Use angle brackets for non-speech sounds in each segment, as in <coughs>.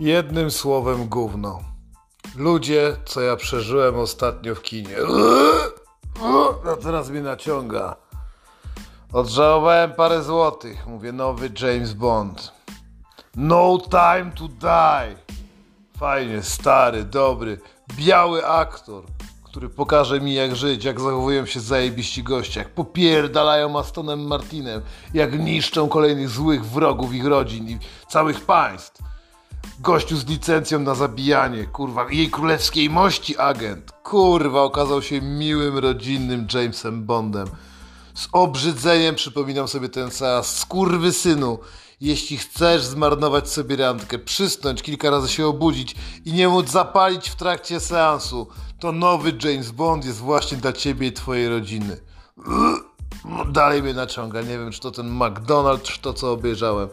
Jednym słowem gówno. Ludzie, co ja przeżyłem ostatnio w kinie. No teraz mnie naciąga. Odżałowałem parę złotych. Mówię, nowy James Bond. No time to die. Fajnie, stary, dobry, biały aktor, który pokaże mi jak żyć, jak zachowują się zajebiści goście, jak popierdalają Astonem Martinem, jak niszczą kolejnych złych wrogów ich rodzin i całych państw. Gościu z licencją na zabijanie, kurwa, jej królewskiej mości agent. Kurwa, okazał się miłym, rodzinnym Jamesem Bondem. Z obrzydzeniem przypominam sobie ten seans. Skurwy synu, jeśli chcesz zmarnować sobie randkę, przysnąć, kilka razy się obudzić i nie móc zapalić w trakcie seansu, to nowy James Bond jest właśnie dla ciebie i twojej rodziny. <clears throat> Dalej mnie naciąga. Nie wiem, czy to ten McDonald's, czy to, co obejrzałem.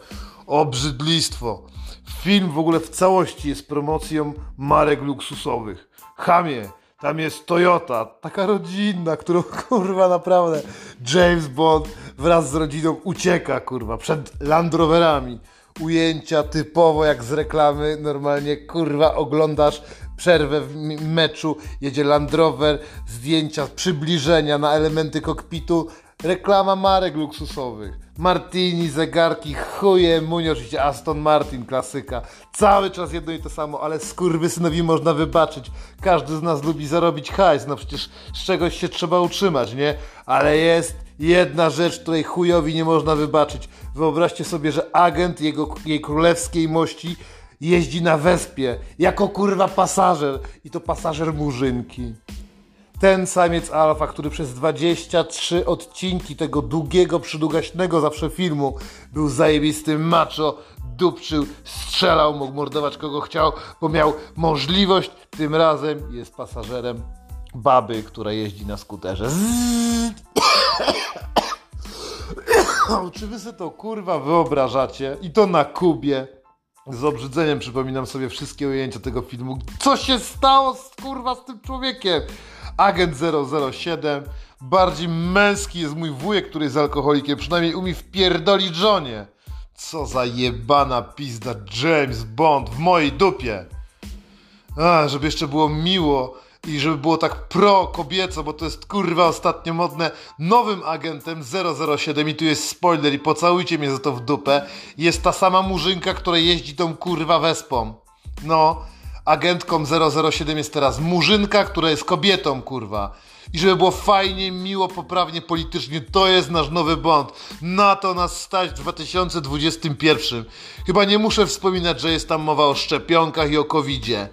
Obrzydlistwo. Film w ogóle w całości jest promocją marek luksusowych. Chamie, tam jest Toyota, taka rodzinna, którą <laughs> kurwa naprawdę James Bond wraz z rodziną ucieka kurwa przed Land Roverami. Ujęcia typowo jak z reklamy, normalnie kurwa oglądasz przerwę w meczu, jedzie Land Rover, zdjęcia, przybliżenia na elementy kokpitu, reklama marek luksusowych. Martini, zegarki, chuje, munie, oczywiście Aston Martin, klasyka. Cały czas jedno i to samo, ale skurwysynowi można wybaczyć. Każdy z nas lubi zarobić hajs, no przecież z czegoś się trzeba utrzymać, nie? Ale jest jedna rzecz, której chujowi nie można wybaczyć. Wyobraźcie sobie, że agent jego, jej królewskiej mości jeździ na wespie jako kurwa pasażer i to pasażer murzynki ten samiec alfa, który przez 23 odcinki tego długiego, przydługaśnego zawsze filmu był zajebistym macho, dupczył, strzelał, mógł mordować kogo chciał, bo miał możliwość, tym razem jest pasażerem baby, która jeździ na skuterze. <coughs> Czy wy sobie to kurwa wyobrażacie? I to na Kubie. Z obrzydzeniem przypominam sobie wszystkie ujęcia tego filmu. Co się stało z kurwa z tym człowiekiem? Agent 007. Bardziej męski jest mój wujek, który jest alkoholikiem. Przynajmniej umie wpierdolić żonie. Co za jebana pizda James Bond w mojej dupie. A, żeby jeszcze było miło i żeby było tak pro kobieco, bo to jest kurwa ostatnio modne, nowym agentem 007 i tu jest spoiler i pocałujcie mnie za to w dupę, jest ta sama murzynka, która jeździ tą kurwa wespą. No, agentką 007 jest teraz murzynka, która jest kobietą, kurwa. I żeby było fajnie, miło, poprawnie, politycznie, to jest nasz nowy Bond. Na to nas stać w 2021. Chyba nie muszę wspominać, że jest tam mowa o szczepionkach i o covidzie.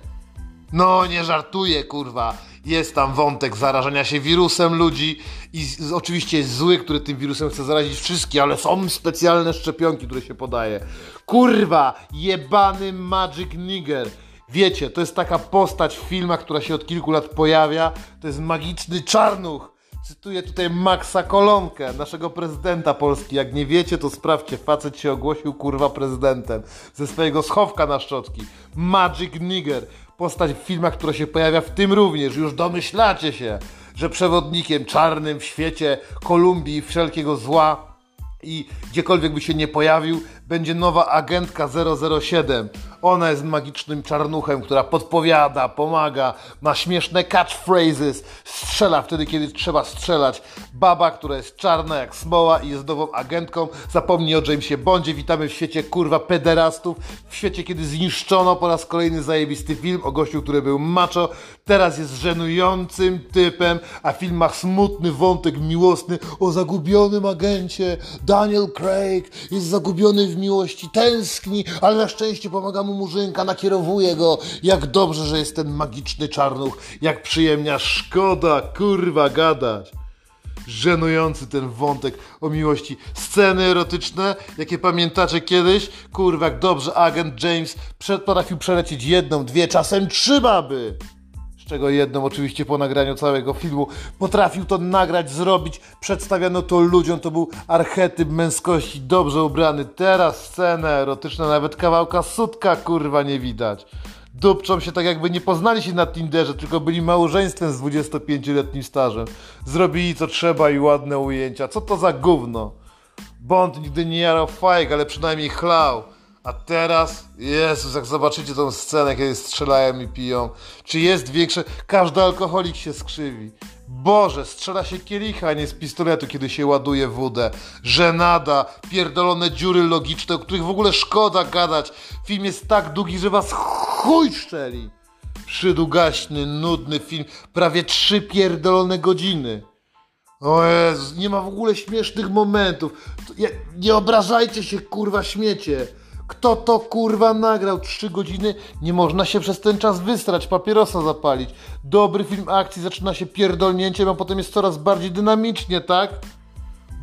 No, nie żartuję, kurwa. Jest tam wątek zarażania się wirusem ludzi i z, oczywiście jest zły, który tym wirusem chce zarazić wszystkich, ale są specjalne szczepionki, które się podaje. Kurwa, jebany Magic Nigger. Wiecie, to jest taka postać w filmach, która się od kilku lat pojawia. To jest magiczny czarnuch. Cytuję tutaj Maxa Kolonkę, naszego prezydenta Polski. Jak nie wiecie, to sprawdźcie. Facet się ogłosił kurwa prezydentem ze swojego schowka na szczotki. Magic Nigger. Postać w filmach, która się pojawia w tym również. Już domyślacie się, że przewodnikiem czarnym w świecie Kolumbii wszelkiego zła i gdziekolwiek by się nie pojawił, będzie nowa agentka 007. Ona jest magicznym czarnuchem, która podpowiada, pomaga, ma śmieszne catchphrases, strzela wtedy, kiedy trzeba strzelać. Baba, która jest czarna jak smoła i jest nową agentką. Zapomnij o Jamesie Bondzie. Witamy w świecie kurwa pederastów. W świecie, kiedy zniszczono po raz kolejny zajebisty film o gościu, który był macho. Teraz jest żenującym typem, a w filmach smutny wątek miłosny o zagubionym agencie. Daniel Craig jest zagubiony w miłości, tęskni, ale na szczęście pomaga mu murzynka, nakierowuje go. Jak dobrze, że jest ten magiczny czarnuch, jak przyjemnia, szkoda, kurwa, gadać. Żenujący ten wątek o miłości. Sceny erotyczne, jakie pamiętacie kiedyś? Kurwa, jak dobrze agent James potrafił przelecieć jedną, dwie, czasem trzy baby z czego jedną oczywiście po nagraniu całego filmu. Potrafił to nagrać, zrobić, przedstawiano to ludziom, to był archetyp męskości, dobrze ubrany. Teraz scena erotyczna, nawet kawałka sutka kurwa nie widać. Dupczą się tak jakby nie poznali się na Tinderze, tylko byli małżeństwem z 25-letnim stażem. Zrobili co trzeba i ładne ujęcia. Co to za gówno? Bond nigdy nie jarał fajek, ale przynajmniej chlał. A teraz, Jezus, jak zobaczycie tą scenę, kiedy strzelają i piją, czy jest większe... Każdy alkoholik się skrzywi. Boże, strzela się kielicha, a nie z pistoletu, kiedy się ładuje wódę. Żenada, pierdolone dziury logiczne, o których w ogóle szkoda gadać. Film jest tak długi, że was chuj szczeli. Przydługaśny, nudny film, prawie trzy pierdolone godziny. O Jezus, nie ma w ogóle śmiesznych momentów. Nie obrażajcie się, kurwa, śmiecie. Kto to kurwa nagrał? Trzy godziny? Nie można się przez ten czas wystrać, papierosa zapalić. Dobry film akcji zaczyna się pierdolnięciem, a potem jest coraz bardziej dynamicznie, tak?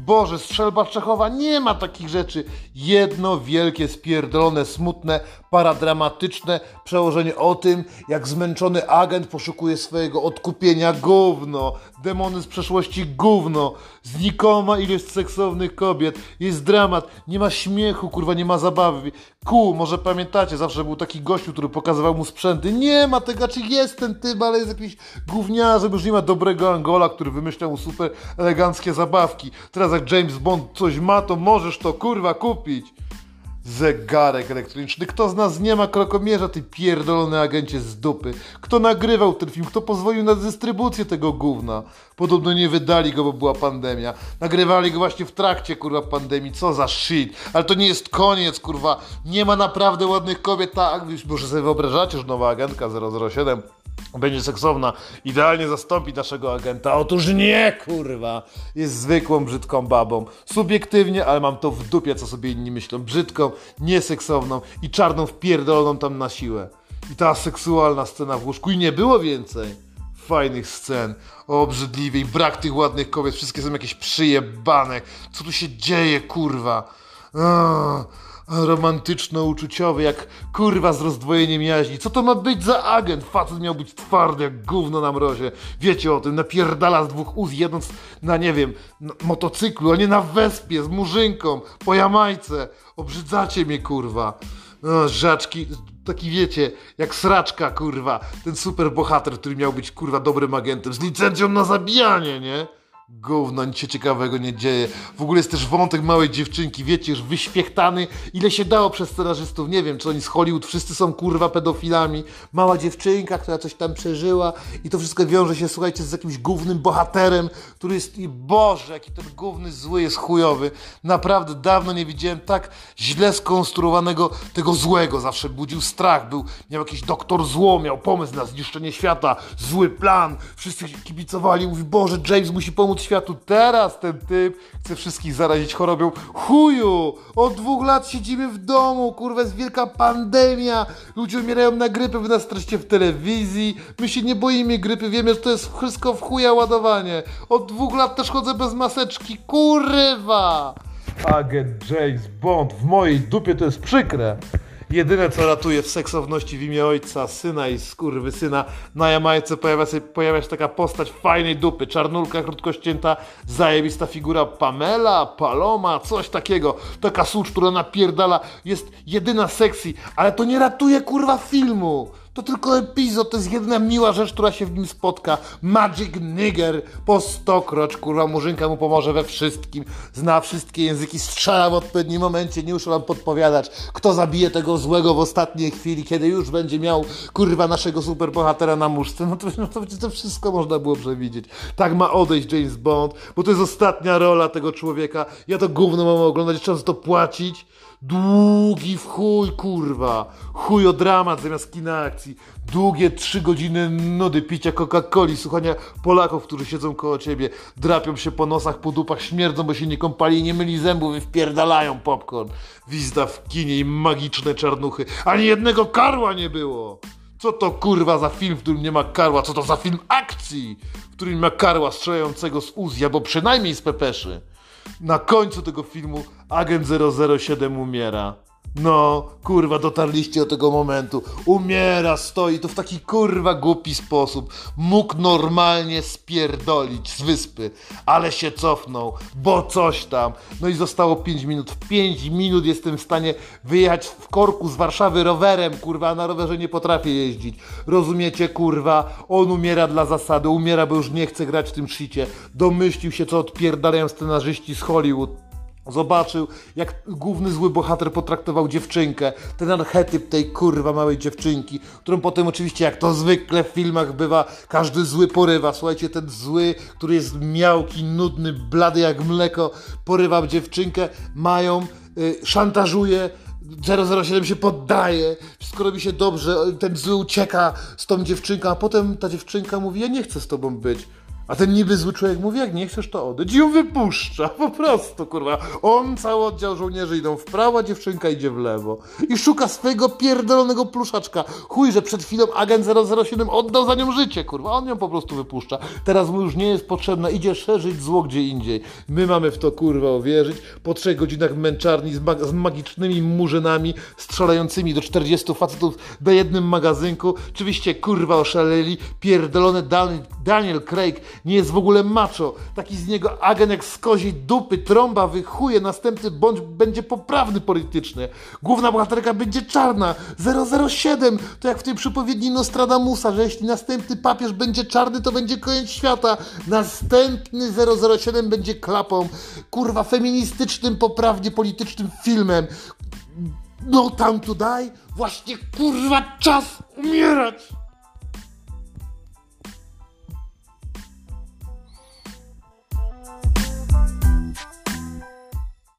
Boże, strzelba Czechowa, nie ma takich rzeczy. Jedno wielkie, spierdolone, smutne, paradramatyczne przełożenie o tym, jak zmęczony agent poszukuje swojego odkupienia gówno. Demony z przeszłości gówno. Znikoma ilość seksownych kobiet. Jest dramat. Nie ma śmiechu, kurwa, nie ma zabawy. Ku, może pamiętacie, zawsze był taki gościu, który pokazywał mu sprzęty. Nie ma tego, czy jest ten typ, ale jest jakiś gówniarzem, już nie ma dobrego Angola, który wymyślał mu super eleganckie zabawki. Teraz jak James Bond coś ma, to możesz to kurwa kupić. Zegarek elektroniczny. Kto z nas nie ma krokomierza, ty pierdolony agencie z dupy? Kto nagrywał ten film? Kto pozwolił na dystrybucję tego gówna? Podobno nie wydali go, bo była pandemia. Nagrywali go właśnie w trakcie, kurwa, pandemii. Co za shit. Ale to nie jest koniec, kurwa. Nie ma naprawdę ładnych kobiet. Tak, może sobie wyobrażacie, że nowa agentka 007 będzie seksowna, idealnie zastąpi naszego agenta. Otóż nie, kurwa! Jest zwykłą, brzydką babą. Subiektywnie, ale mam to w dupie, co sobie inni myślą. Brzydką, nieseksowną i czarną wpierdoloną tam na siłę. I ta seksualna scena w łóżku i nie było więcej fajnych scen, obrzydliwej, brak tych ładnych kobiet, wszystkie są jakieś przyjebane. Co tu się dzieje, kurwa? Romantyczno-uczuciowy, jak kurwa z rozdwojeniem jaźni. Co to ma być za agent? Facet miał być twardy jak gówno na mrozie. Wiecie o tym, napierdala z dwóch uz jedąc na, nie wiem, na motocyklu, a nie na wespie z murzynką, po Jamajce. Obrzydzacie mnie, kurwa. No, żaczki, taki wiecie, jak sraczka, kurwa. Ten super bohater, który miał być, kurwa, dobrym agentem, z licencją na zabijanie, nie? Gówno, nic się ciekawego nie dzieje. W ogóle jest też wątek małej dziewczynki, wiecie, już wyświechtany. Ile się dało przez scenarzystów, nie wiem, czy oni z Hollywood wszyscy są kurwa pedofilami. Mała dziewczynka, która coś tam przeżyła i to wszystko wiąże się, słuchajcie, z jakimś głównym bohaterem, który jest, i Boże, jaki ten główny zły jest chujowy. Naprawdę dawno nie widziałem tak źle skonstruowanego tego złego. Zawsze budził strach, był, miał jakiś doktor zło, miał pomysł na zniszczenie świata, zły plan. Wszyscy kibicowali, mówi, Boże, James musi pomóc światu. Teraz ten typ chce wszystkich zarazić chorobą. Chuju! Od dwóch lat siedzimy w domu, kurwa, jest wielka pandemia. Ludzie umierają na grypę, wy nas treście w telewizji. My się nie boimy grypy, wiemy, że to jest wszystko w chuja ładowanie. Od dwóch lat też chodzę bez maseczki. Kurwa! Agent James Bond w mojej dupie to jest przykre. Jedyne co ratuje w seksowności w imię ojca, syna i skurwy syna na Jamajce pojawia się, pojawia się taka postać fajnej dupy, czarnulka, krótkościęta, zajebista figura Pamela, Paloma, coś takiego. Taka sucz, która napierdala, jest jedyna sexy, ale to nie ratuje kurwa filmu. To tylko epizod, to jest jedna miła rzecz, która się w nim spotka. Magic Nigger po stokroć, kurwa, murzynka mu pomoże we wszystkim. Zna wszystkie języki, strzela w odpowiednim momencie, nie muszę wam podpowiadać, kto zabije tego złego w ostatniej chwili, kiedy już będzie miał, kurwa, naszego superbohatera na muszce. No to, no to, to wszystko można było przewidzieć. Tak ma odejść James Bond, bo to jest ostatnia rola tego człowieka. Ja to gówno mam oglądać, trzeba za to płacić. Długi w chuj, kurwa. Chuj o dramat zamiast kina akcji. Długie trzy godziny nudy, picia Coca-Coli, słuchania Polaków, którzy siedzą koło ciebie, drapią się po nosach, po dupach, śmierdzą, bo się nie kąpali, nie myli zębów i wpierdalają popcorn. Wizda w kinie i magiczne czarnuchy. Ani jednego karła nie było. Co to kurwa za film, w którym nie ma karła? Co to za film akcji, w którym nie ma karła strzelającego z Uzi, albo przynajmniej z pepeszy? Na końcu tego filmu agent 007 umiera. No, kurwa, dotarliście do tego momentu. Umiera, stoi, to w taki kurwa głupi sposób. Mógł normalnie spierdolić z wyspy, ale się cofnął, bo coś tam. No i zostało 5 minut. W 5 minut jestem w stanie wyjechać w korku z Warszawy rowerem, kurwa, a na rowerze nie potrafię jeździć. Rozumiecie, kurwa? On umiera dla zasady, umiera, bo już nie chce grać w tym shicie. Domyślił się, co odpierdalają scenarzyści z Hollywood Zobaczył, jak główny zły bohater potraktował dziewczynkę, ten archetyp tej kurwa małej dziewczynki, którą potem oczywiście, jak to zwykle w filmach bywa, każdy zły porywa. Słuchajcie, ten zły, który jest miałki, nudny, blady jak mleko, porywa dziewczynkę, mają, y, szantażuje, 007 się poddaje, wszystko robi się dobrze, ten zły ucieka z tą dziewczynką, a potem ta dziewczynka mówi, ja nie chcę z tobą być. A ten niby zły człowiek mówi, jak nie chcesz, to odejdź. I ją wypuszcza, po prostu, kurwa. On, cały oddział żołnierzy idą w prawo, a dziewczynka idzie w lewo. I szuka swojego pierdolonego pluszaczka. Chuj, że przed chwilą agent 007 oddał za nią życie, kurwa. On ją po prostu wypuszcza. Teraz mu już nie jest potrzebna, idzie szerzyć zło gdzie indziej. My mamy w to, kurwa, uwierzyć. Po trzech godzinach męczarni z, z magicznymi murzynami, strzelającymi do 40 facetów do jednym magazynku. Oczywiście, kurwa, oszaleli. Pierdolony Daniel Craig nie jest w ogóle macho. Taki z niego agent jak z dupy, trąba, wychuje, następny bądź będzie poprawny politycznie. Główna bohaterka będzie czarna. 007 to jak w tej przypowiedni Nostradamusa, że jeśli następny papież będzie czarny, to będzie koniec świata. Następny 007 będzie klapą. Kurwa, feministycznym, poprawnie politycznym filmem. No time to die? Właśnie kurwa czas umierać!